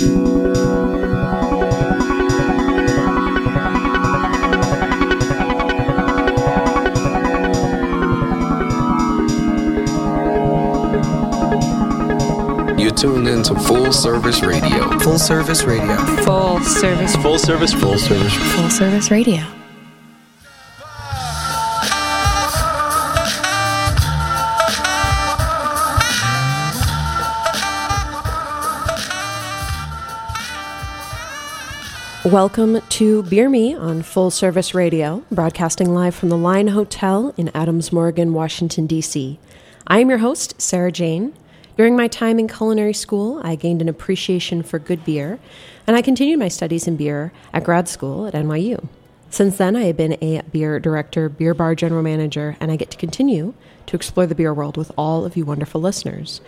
You're tuned into Full Service Radio. Full Service Radio. Full service. Full service, full service. Full service radio. Welcome to Beer Me on Full Service Radio, broadcasting live from the Line Hotel in Adams Morgan, Washington, D.C. I am your host, Sarah Jane. During my time in culinary school, I gained an appreciation for good beer, and I continued my studies in beer at grad school at NYU. Since then, I have been a beer director, beer bar general manager, and I get to continue to explore the beer world with all of you wonderful listeners.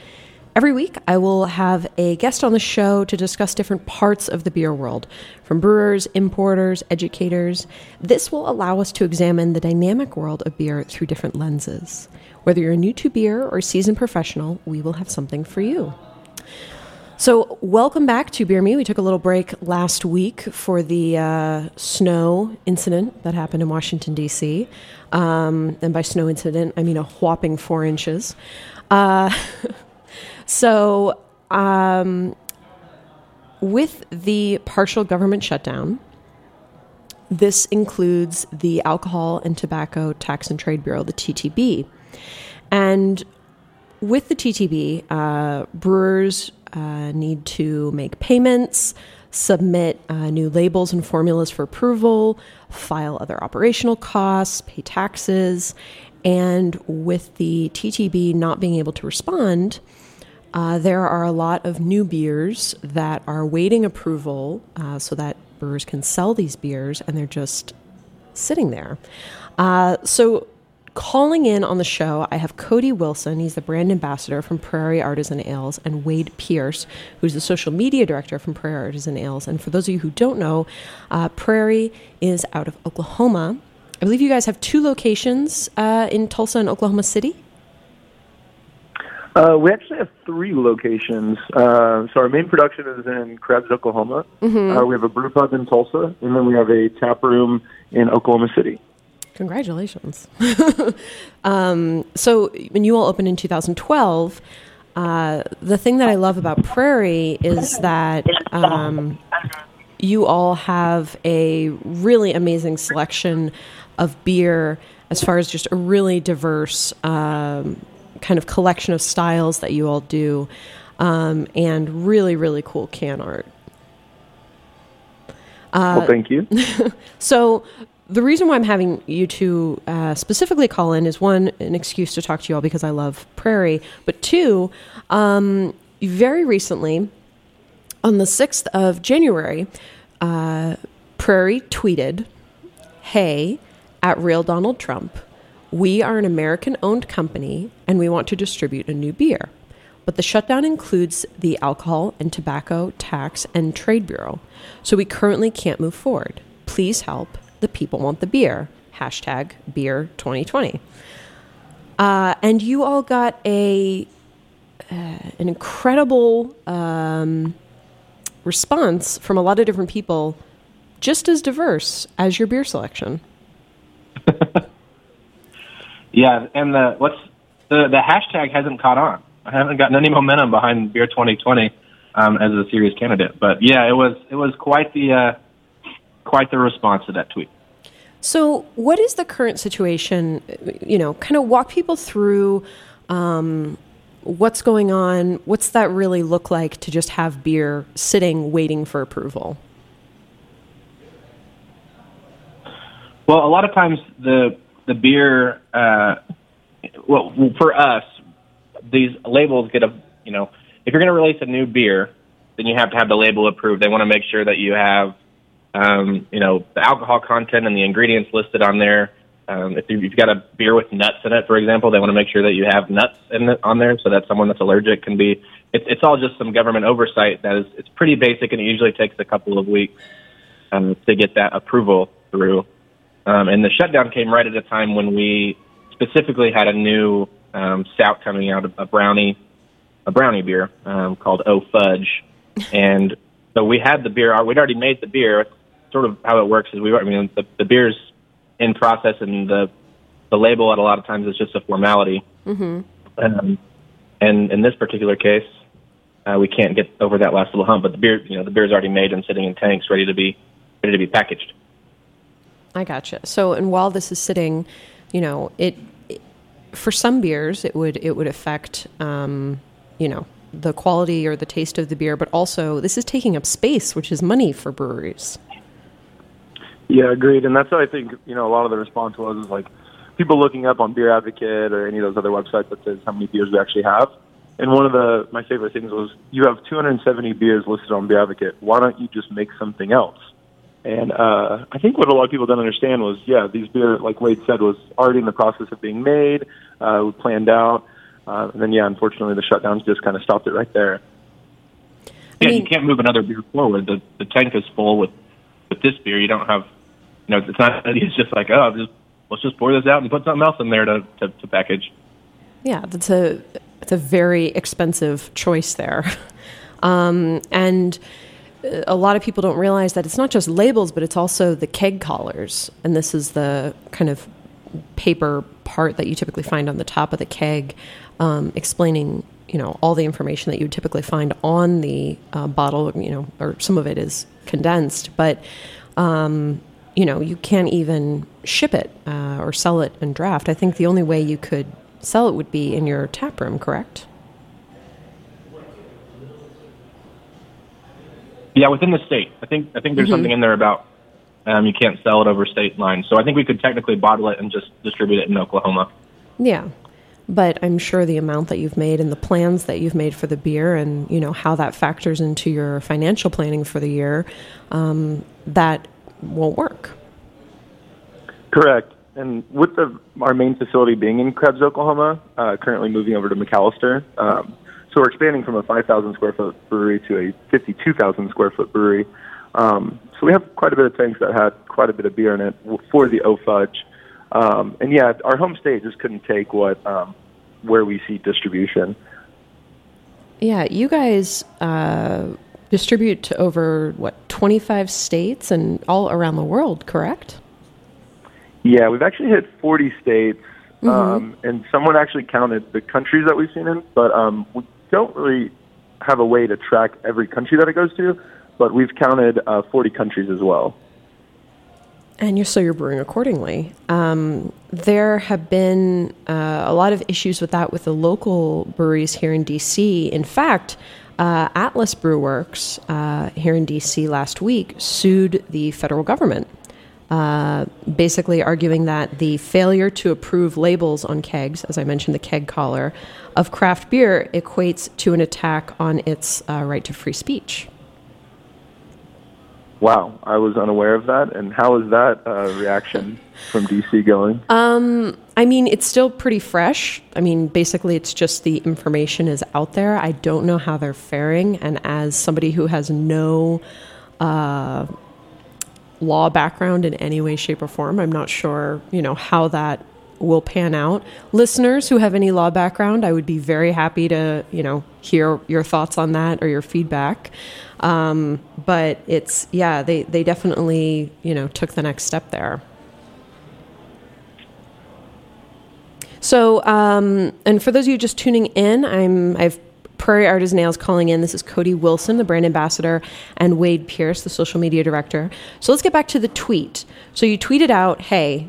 Every week, I will have a guest on the show to discuss different parts of the beer world, from brewers, importers, educators. This will allow us to examine the dynamic world of beer through different lenses. Whether you're new to beer or seasoned professional, we will have something for you. So, welcome back to Beer Me. We took a little break last week for the uh, snow incident that happened in Washington, D.C. Um, and by snow incident, I mean a whopping four inches. Uh, so, um, with the partial government shutdown, this includes the Alcohol and Tobacco Tax and Trade Bureau, the TTB. And with the TTB, uh, brewers uh, need to make payments, submit uh, new labels and formulas for approval, file other operational costs, pay taxes. And with the TTB not being able to respond, uh, there are a lot of new beers that are waiting approval uh, so that brewers can sell these beers, and they're just sitting there. Uh, so Calling in on the show, I have Cody Wilson. He's the brand ambassador from Prairie Artisan Ales, and Wade Pierce, who's the social media director from Prairie Artisan Ales. And for those of you who don't know, uh, Prairie is out of Oklahoma. I believe you guys have two locations uh, in Tulsa and Oklahoma City. Uh, we actually have three locations. Uh, so our main production is in Krebs, Oklahoma. Mm-hmm. Uh, we have a brew pub in Tulsa, and then we have a tap room in Oklahoma City. Congratulations. um, so, when you all opened in 2012, uh, the thing that I love about Prairie is that um, you all have a really amazing selection of beer as far as just a really diverse um, kind of collection of styles that you all do, um, and really, really cool can art. Uh, well, thank you. So, the reason why I'm having you two uh, specifically call in is one, an excuse to talk to you all because I love Prairie, but two, um, very recently, on the 6th of January, uh, Prairie tweeted, Hey, at Real Donald Trump, we are an American owned company and we want to distribute a new beer. But the shutdown includes the Alcohol and Tobacco Tax and Trade Bureau. So we currently can't move forward. Please help. The people want the beer. Hashtag beer 2020. Uh, and you all got a uh, an incredible um, response from a lot of different people, just as diverse as your beer selection. Yeah, and the what's the the hashtag hasn't caught on. I haven't gotten any momentum behind Beer 2020 um, as a serious candidate. But yeah, it was it was quite the uh, quite the response to that tweet. So, what is the current situation? You know, kind of walk people through um, what's going on. What's that really look like to just have beer sitting waiting for approval? Well, a lot of times the the beer, uh, well, for us, these labels get a you know, if you're going to release a new beer, then you have to have the label approved. They want to make sure that you have, um, you know, the alcohol content and the ingredients listed on there. Um, if you've got a beer with nuts in it, for example, they want to make sure that you have nuts in it on there, so that someone that's allergic can be. It's it's all just some government oversight that is it's pretty basic, and it usually takes a couple of weeks um, to get that approval through. Um, and the shutdown came right at a time when we specifically had a new um, stout coming out, a brownie, a brownie beer um, called Oh Fudge, and So we had the beer. We'd already made the beer. Sort of how it works is we. I mean, the, the beer's in process, and the the label at a lot of times is just a formality. Mm-hmm. Um, and in this particular case, uh, we can't get over that last little hump. But the beer, you know, the beer's already made and sitting in tanks, ready to be ready to be packaged. I gotcha. So, and while this is sitting, you know, it, it for some beers it would it would affect, um, you know, the quality or the taste of the beer, but also this is taking up space, which is money for breweries. Yeah, agreed. And that's what I think, you know, a lot of the response was is like people looking up on Beer Advocate or any of those other websites that says how many beers we actually have. And one of the my favorite things was you have 270 beers listed on Beer Advocate. Why don't you just make something else? And uh, I think what a lot of people don't understand was, yeah, these beer, like Wade said, was already in the process of being made, uh, planned out, uh, and then yeah, unfortunately, the shutdowns just kind of stopped it right there. Yeah, mean, you can't move another beer forward. The the tank is full with with this beer. You don't have, you know, it's not. It's just like, oh, just let's just pour this out and put something else in there to to, to package. Yeah, that's a it's a very expensive choice there, um, and a lot of people don't realize that it's not just labels, but it's also the keg collars. And this is the kind of paper part that you typically find on the top of the keg, um, explaining you know all the information that you would typically find on the uh, bottle. You know, or some of it is condensed, but um, you know you can't even ship it uh, or sell it in draft. I think the only way you could sell it would be in your tap room, correct? Yeah, within the state. I think I think there's mm-hmm. something in there about um, you can't sell it over state lines. So I think we could technically bottle it and just distribute it in Oklahoma. Yeah. But I'm sure the amount that you've made and the plans that you've made for the beer and, you know, how that factors into your financial planning for the year, um, that won't work. Correct. And with the, our main facility being in Krebs, Oklahoma, uh, currently moving over to McAlester, um, so we're expanding from a 5,000 square foot brewery to a 52,000 square foot brewery. Um, so we have quite a bit of tanks that had quite a bit of beer in it for the O Fudge. Um, and yeah, our home state just couldn't take what um, where we see distribution. Yeah, you guys uh, distribute to over what 25 states and all around the world, correct? Yeah, we've actually hit 40 states, mm-hmm. um, and someone actually counted the countries that we've seen in, but um, we don't really have a way to track every country that it goes to, but we've counted uh, 40 countries as well. And you're so you're brewing accordingly. Um, there have been uh, a lot of issues with that with the local breweries here in DC. In fact, uh, Atlas Brew Works uh, here in DC last week sued the federal government uh, basically arguing that the failure to approve labels on kegs, as I mentioned, the keg collar, of craft beer equates to an attack on its uh, right to free speech. Wow, I was unaware of that. And how is that uh, reaction from DC going? Um, I mean, it's still pretty fresh. I mean, basically, it's just the information is out there. I don't know how they're faring. And as somebody who has no uh, law background in any way, shape, or form. I'm not sure, you know, how that will pan out. Listeners who have any law background, I would be very happy to, you know, hear your thoughts on that or your feedback. Um, but it's yeah, they they definitely you know took the next step there. So, um, and for those of you just tuning in, I'm I've Prairie Artisan Ales calling in. This is Cody Wilson, the brand ambassador, and Wade Pierce, the social media director. So let's get back to the tweet. So you tweeted out, hey,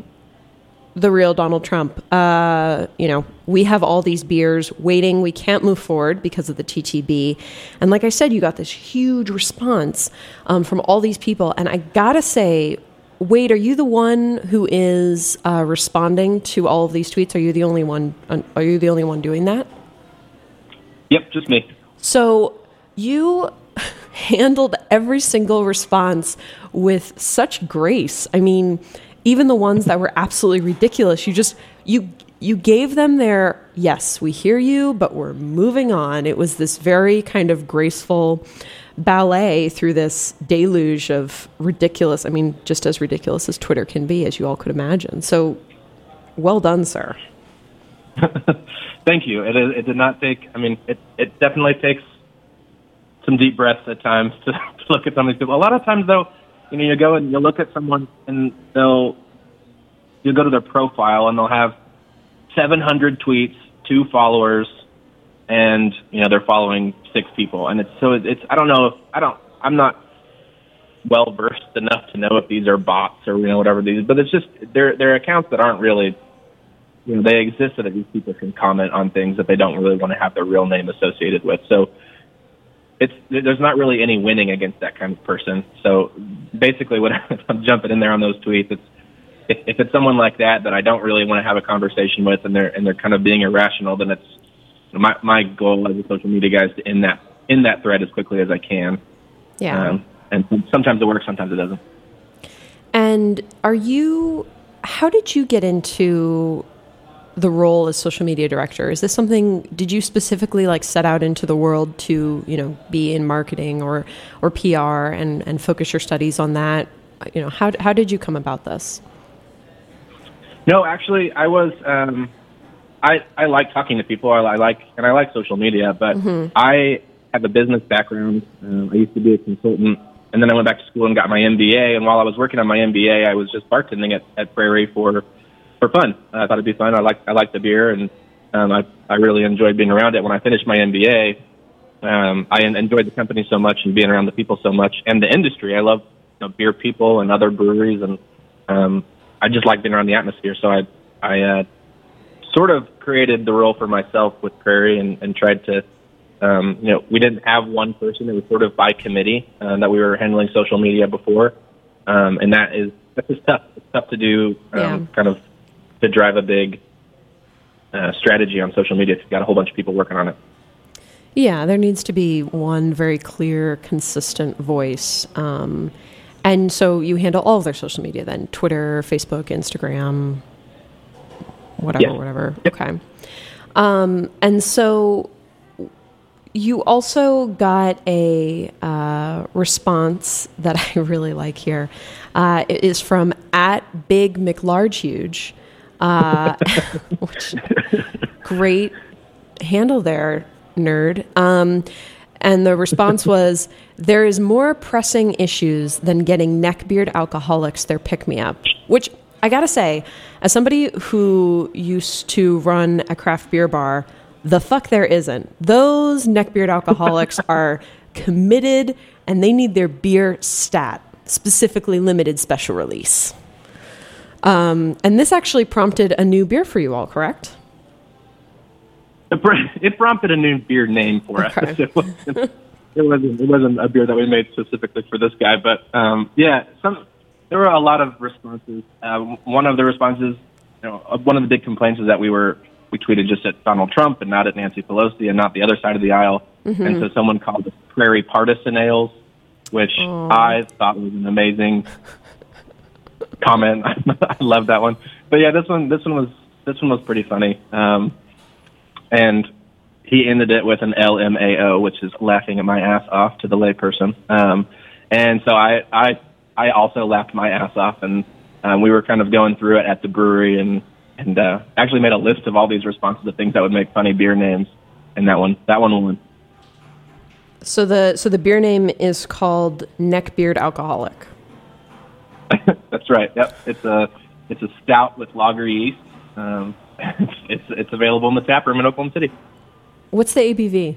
the real Donald Trump. Uh, you know, we have all these beers waiting. We can't move forward because of the TTB. And like I said, you got this huge response um, from all these people. And I gotta say, Wade, are you the one who is uh, responding to all of these tweets? Are you the only one? Are you the only one doing that? Yep, just me. So you handled every single response with such grace. I mean, even the ones that were absolutely ridiculous, you just you you gave them their yes, we hear you, but we're moving on. It was this very kind of graceful ballet through this deluge of ridiculous, I mean, just as ridiculous as Twitter can be, as you all could imagine. So well done, sir. Thank you. It, it did not take. I mean, it it definitely takes some deep breaths at times to, to look at some of these people. A lot of times, though, you know, you go and you look at someone and they'll you'll go to their profile and they'll have 700 tweets, two followers, and you know they're following six people, and it's so it's I don't know if I don't I'm not well versed enough to know if these are bots or you know whatever these, but it's just they're they're accounts that aren't really you know they exist so that these people can comment on things that they don't really want to have their real name associated with. So it's there's not really any winning against that kind of person. So basically, when I'm jumping in there on those tweets, it's if, if it's someone like that that I don't really want to have a conversation with, and they're and they're kind of being irrational, then it's my my goal as a social media guy is to end that in that thread as quickly as I can. Yeah. Um, and sometimes it works, sometimes it doesn't. And are you? How did you get into the role as social media director? Is this something? Did you specifically like set out into the world to you know be in marketing or or PR and and focus your studies on that? You know how how did you come about this? No, actually, I was. Um, I I like talking to people. I, I like and I like social media, but I have a business background. Um, I used to be a consultant, and then I went back to school and got my MBA. And while I was working on my MBA, I was just bartending at, at Prairie for for fun. I thought it'd be fun. I like I like the beer, and um, I I really enjoyed being around it. When I finished my MBA, um, I enjoyed the company so much and being around the people so much, and the industry. I love you know, beer people and other breweries, and um, I just like being around the atmosphere. So I I uh, sort of created the role for myself with Prairie and, and tried to. Um, you know, we didn't have one person; it was sort of by committee uh, that we were handling social media before, um, and that is that's just tough. It's tough to do, um, Yeah. kind of to drive a big uh, strategy on social media if you've got a whole bunch of people working on it. Yeah, there needs to be one very clear, consistent voice. Um, and so you handle all of their social media then Twitter, Facebook, Instagram, whatever, Yes. whatever. Okay. Um, and so you also got a uh, response that I really like here. Uh, it is from at Big McLarge Huge, uh, which great handle there, nerd. Um, and the response was, "There is more pressing issues than getting neckbeard alcoholics their pick me up." Which I gotta say, as somebody who used to run a craft beer bar, the fuck there isn't. Those neckbeard alcoholics are committed, and they need their beer stat, specifically limited special release. Um, and this actually prompted a new beer for you all, correct? It prompted a new beer name for us. It wasn't, it wasn't. It wasn't a beer that we made specifically for this guy, but um, yeah, some there were a lot of responses. Uh, one of the responses, you know, uh, one of the big complaints is that we were we tweeted just at Donald Trump and not at Nancy Pelosi and not the other side of the aisle, and so someone called us prairie partisan ales, which I thought was an amazing comment. I love that one. But yeah, this one this one was this one was pretty funny. Um, and he ended it with an LMAO, which is laughing at my ass off to the layperson. Um, and so I, I, I also laughed my ass off, and um, we were kind of going through it at the brewery, and and uh, actually made a list of all these responses of things that would make funny beer names, and that one, that one won. So the so the beer name is called Neckbeard Alcoholic. That's right. Yep, it's a it's a stout with lager yeast. Um, it's, it's it's available in the tap room in Oklahoma City. What's the ABV?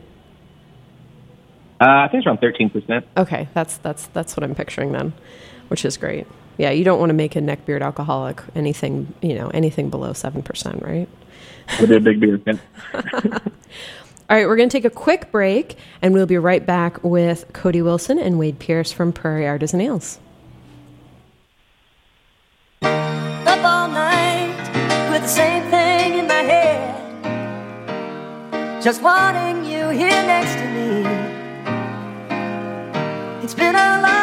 Uh, I think it's around thirteen percent. Okay, that's that's that's what I'm picturing then, which is great. Yeah, you don't want to make a neckbeard alcoholic anything you know anything below seven percent, right? Would be a big. Yeah. All right, we're going to take a quick break, and we'll be right back with Cody Wilson and Wade Pierce from Prairie Artisan Ales. Just wanting you here next to me. It's been a long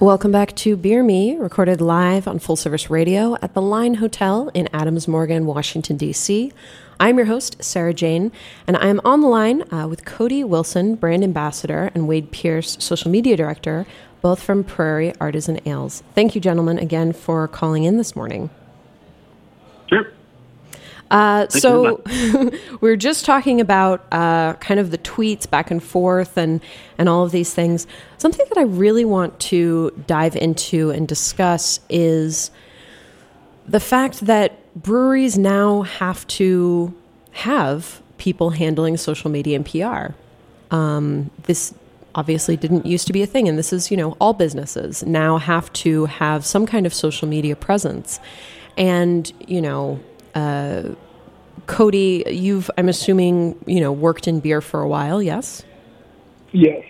Welcome back to Beer Me, recorded live on Full Service Radio at the Line Hotel in Adams Morgan, Washington, D.C. I'm your host, Sarah Jane, and I'm on the line uh, with Cody Wilson, brand ambassador, and Wade Pierce, social media director, both from Prairie Artisan Ales. Thank you, gentlemen, again for calling in this morning. Sure. Uh, so we were just talking about uh, kind of the tweets back and forth and and all of these things. Something that I really want to dive into and discuss is the fact that breweries now have to have people handling social media and PR. Um, this obviously didn't used to be a thing, and this is you know all businesses now have to have some kind of social media presence, and you know. Uh, Cody, you've I'm assuming you know worked in beer for a while, yes? Yes.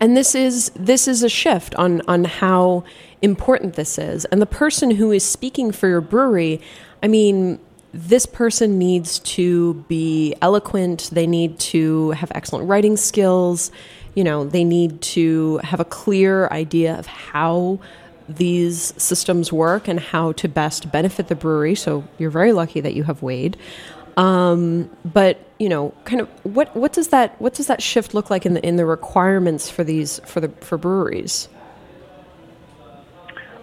And this is this is a shift on on how important this is. And the person who is speaking for your brewery, I mean, this person needs to be eloquent, they need to have excellent writing skills, you know, they need to have a clear idea of how these systems work and how to best benefit the brewery. So you're very lucky that you have Wade. Um, but you know, kind of what what does that what does that shift look like in the in the requirements for these for the for breweries?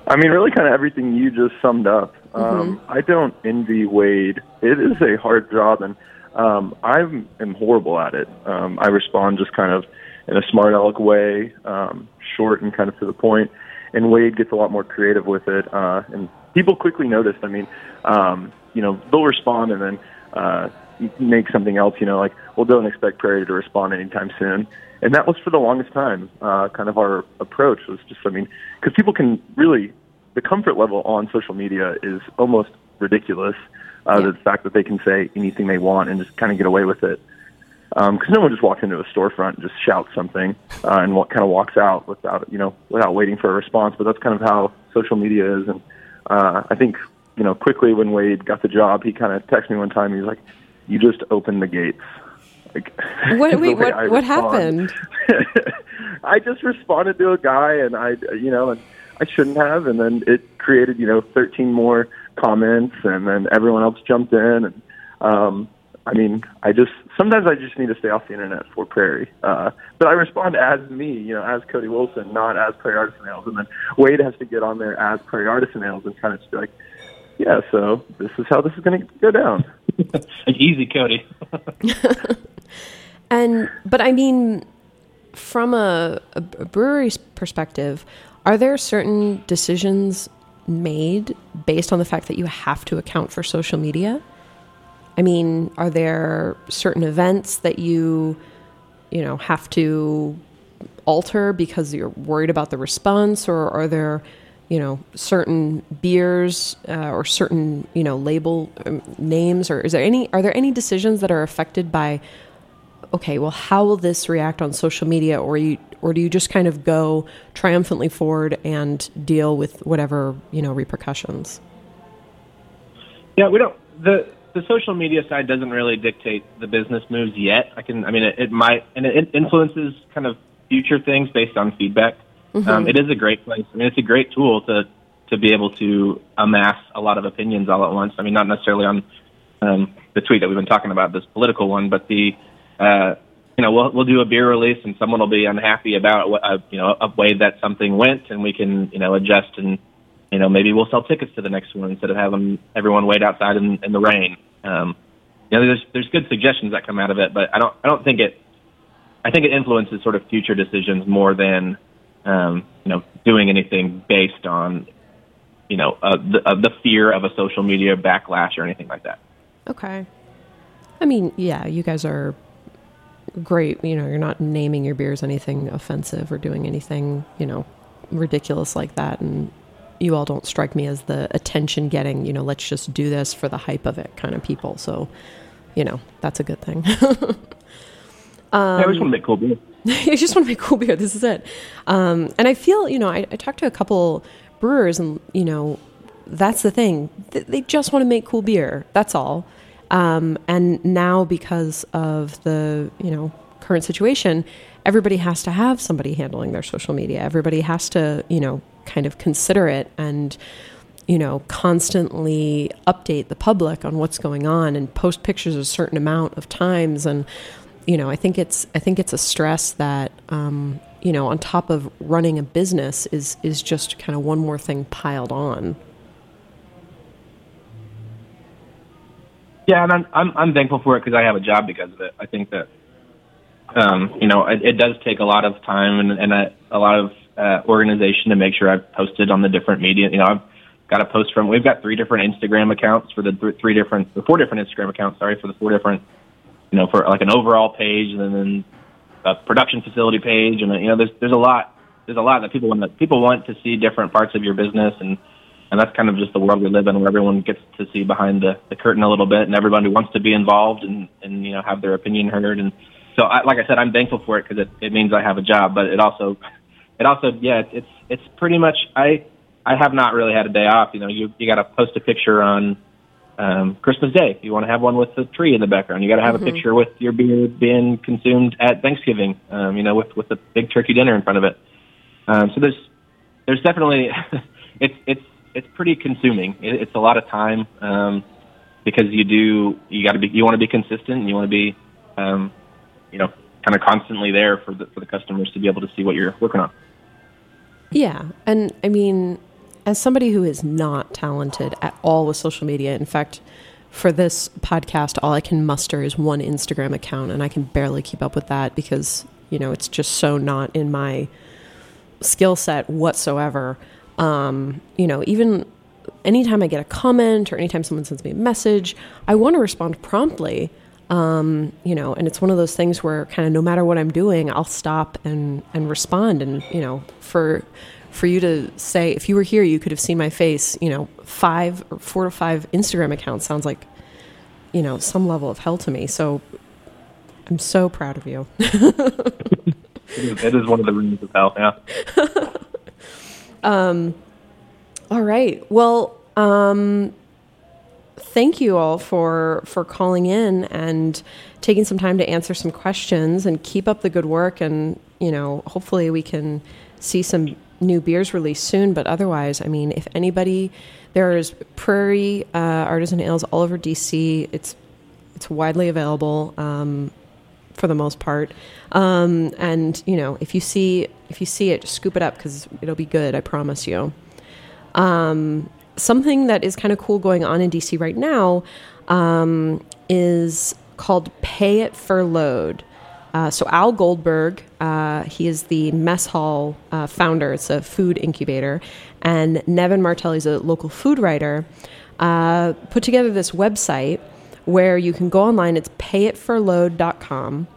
I mean, really, kind of everything you just summed up. Um, I don't envy Wade. It is a hard job, and um, I am horrible at it. Um, I respond just kind of in a smart aleck way, um, short and kind of to the point. And Wade gets a lot more creative with it, uh, and people quickly notice. I mean, um, you know, they'll respond and then uh, make something else. You know, like, well, don't expect Prairie to respond anytime soon. And that was for the longest time. Uh, kind of our approach was just, I mean, because people can really, the comfort level on social media is almost ridiculous. Uh, Yeah. The fact that they can say anything they want and just kind of get away with it. Because no one just walks into a storefront and just shouts something uh, and what kind of walks out without, you know, without waiting for a response. But that's kind of how social media is. And uh, I think, you know, quickly when Wade got the job, he kind of texted me one time. He was like, "You just opened the gates." Like, What wait, what I what respond. happened? I just responded to a guy, and I, you know, and I shouldn't have, and then it created, you know, 13 more comments, and then everyone else jumped in, and um, I mean, I just sometimes I just need to stay off the internet for Prairie, uh, but I respond as me, you know, as Cody Wilson, not as Prairie Artisan Ales, and then Wade has to get on there as Prairie Artisan Ales and kind of just be like, yeah, so this is how this is going to go down. Easy, Cody. And but I mean, from a, a brewery's perspective, are there certain decisions made based on the fact that you have to account for social media? I mean, are there certain events that you, you know, have to alter because you're worried about the response, or are there, you know, certain beers uh, or certain, you know, label um, names, or is there any? Are there any decisions that are affected by? Okay, well, how will this react on social media, or you, or do you just kind of go triumphantly forward and deal with whatever you know repercussions? Yeah, we don't. The the social media side doesn't really dictate the business moves yet. I can. I mean, it, it might, and it influences kind of future things based on feedback. Um, it is a great place. I mean, it's a great tool to to be able to amass a lot of opinions all at once. I mean, not necessarily on um, the tweet that we've been talking about, this political one, but the uh, you know we'll we'll do a beer release and someone will be unhappy about what uh, you know a way that something went, and we can you know adjust and you know maybe we'll sell tickets to the next one instead of having everyone wait outside in, in the rain. Um, you know, there's there's good suggestions that come out of it, but I don't I don't think it I think it influences sort of future decisions more than um, you know doing anything based on you know uh, the uh, the fear of a social media backlash or anything like that. Okay. I mean, yeah, you guys are great. You know, you're not naming your beers anything offensive or doing anything, you know, ridiculous like that. And you all don't strike me as the attention getting, you know, let's just do this for the hype of it kind of people. So, you know, that's a good thing. yeah, we just want to make cool beer. you just want to make cool beer. This is it. Um, and I feel, you know, I, I talked to a couple brewers, and you know, that's the thing. Th- They just want to make cool beer. That's all. Um, and now, because of the you know current situation, everybody has to have somebody handling their social media. Everybody has to, you know, kind of consider it and you know, constantly update the public on what's going on and post pictures a certain amount of times. And, you know, I think it's I think it's a stress that um, you know, on top of running a business is is just kind of one more thing piled on. Yeah, and I'm I'm, I'm thankful for it because I have a job because of it. I think that um, you know it, it does take a lot of time and, and a, a lot of uh, organization to make sure I've posted on the different media. You know, I've got a post from. We've got three different Instagram accounts for the th- three different, the four different Instagram accounts. Sorry for the four different. You know, for like an overall page and then a production facility page, and you know, there's there's a lot there's a lot that people want to, people want to see different parts of your business and and that's kind of just the world we live in where everyone gets to see behind the, the curtain a little bit and everybody wants to be involved and, and, you know, have their opinion heard. And so, I, like I said, I'm thankful for it because it, it means I have a job, but it also, it also, yeah, it's, it's pretty much, I, I have not really had a day off. You know, you, you got to post a picture on, um, Christmas Day. You want to have one with the tree in the background. You got to have mm-hmm. a picture with your beer being consumed at Thanksgiving. Um, you know, with with a big turkey dinner in front of it. Um, so there's there's definitely it's it's it's pretty consuming. It, it's a lot of time um, because you do you got to be you want to be consistent. and You want to be um, you know kind of constantly there for the for the customers to be able to see what you're working on. Yeah, and I mean, as somebody who is not talented at all with social media, in fact. For this podcast, all I can muster is one Instagram account, and I can barely keep up with that because, you know, it's just so not in my skill set whatsoever um, you know, even anytime I get a comment or anytime someone sends me a message, I want to respond promptly. Um, you know, and it's one of those things where kind of no matter what I'm doing, I'll stop and and respond. And you know, for for you to say if you were here, you could have seen my face. You know, five or four to five Instagram accounts sounds like you know some level of hell to me. So I'm so proud of you. it is one of the rooms of hell. Yeah. Um, all right. Well, um, thank you all for for calling in and taking some time to answer some questions and keep up the good work. And you know, hopefully, we can see some new beers released soon. But otherwise, I mean, if anybody, there's Prairie uh, Artisan Ales all over DC. It's it's widely available. Um, for the most part. Um, and you know, if you see if you see it, just scoop it up because it'll be good. I promise you. Um, something that is kind of cool going on in DC right now um, is called Pay It Furlough. Uh, so Al Goldberg, uh, he is the mess hall uh, founder. It's a food incubator, and Nevin Martelli is a local food writer. Uh, put together this website where you can go online. It's payitfurlough.com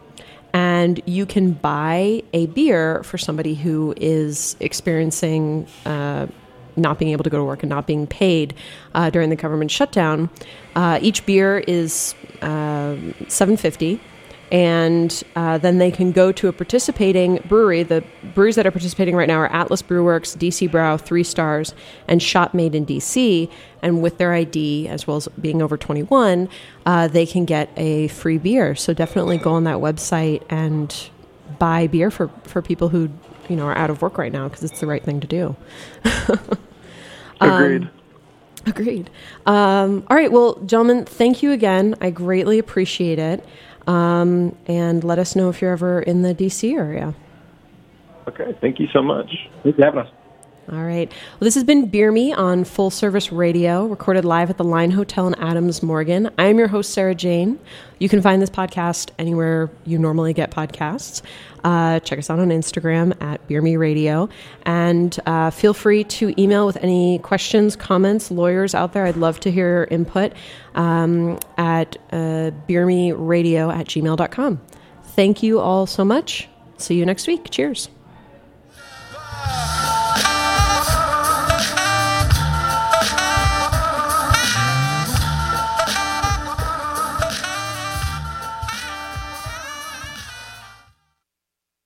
and you can buy a beer for somebody who is experiencing uh, not being able to go to work and not being paid uh, during the government shutdown. Uh, each beer is uh, 750 and uh, then they can go to a participating brewery. The breweries that are participating right now are Atlas Brew Works, DC Brau, Three Stars, and Shop Made in DC. And with their ID, as well as being over 21, uh, they can get a free beer. So definitely go on that website and buy beer for, for people who you know are out of work right now because it's the right thing to do. Agreed. Um, agreed. Um, all right. Well, gentlemen, thank you again. I greatly appreciate it. Um, and let us know if you're ever in the DC area. Okay, thank you so much. Thanks for having us. All right. Well, this has been Beer Me on Full Service Radio, recorded live at the Line Hotel in Adams Morgan. I am your host, Sarah Jane. You can find this podcast anywhere you normally get podcasts. Uh, check us out on Instagram at Beer Me Radio. And uh, feel free to email with any questions, comments, lawyers out there. I'd love to hear your input um, at uh, beermeradio at gmail.com. Thank you all so much. See you next week. Cheers.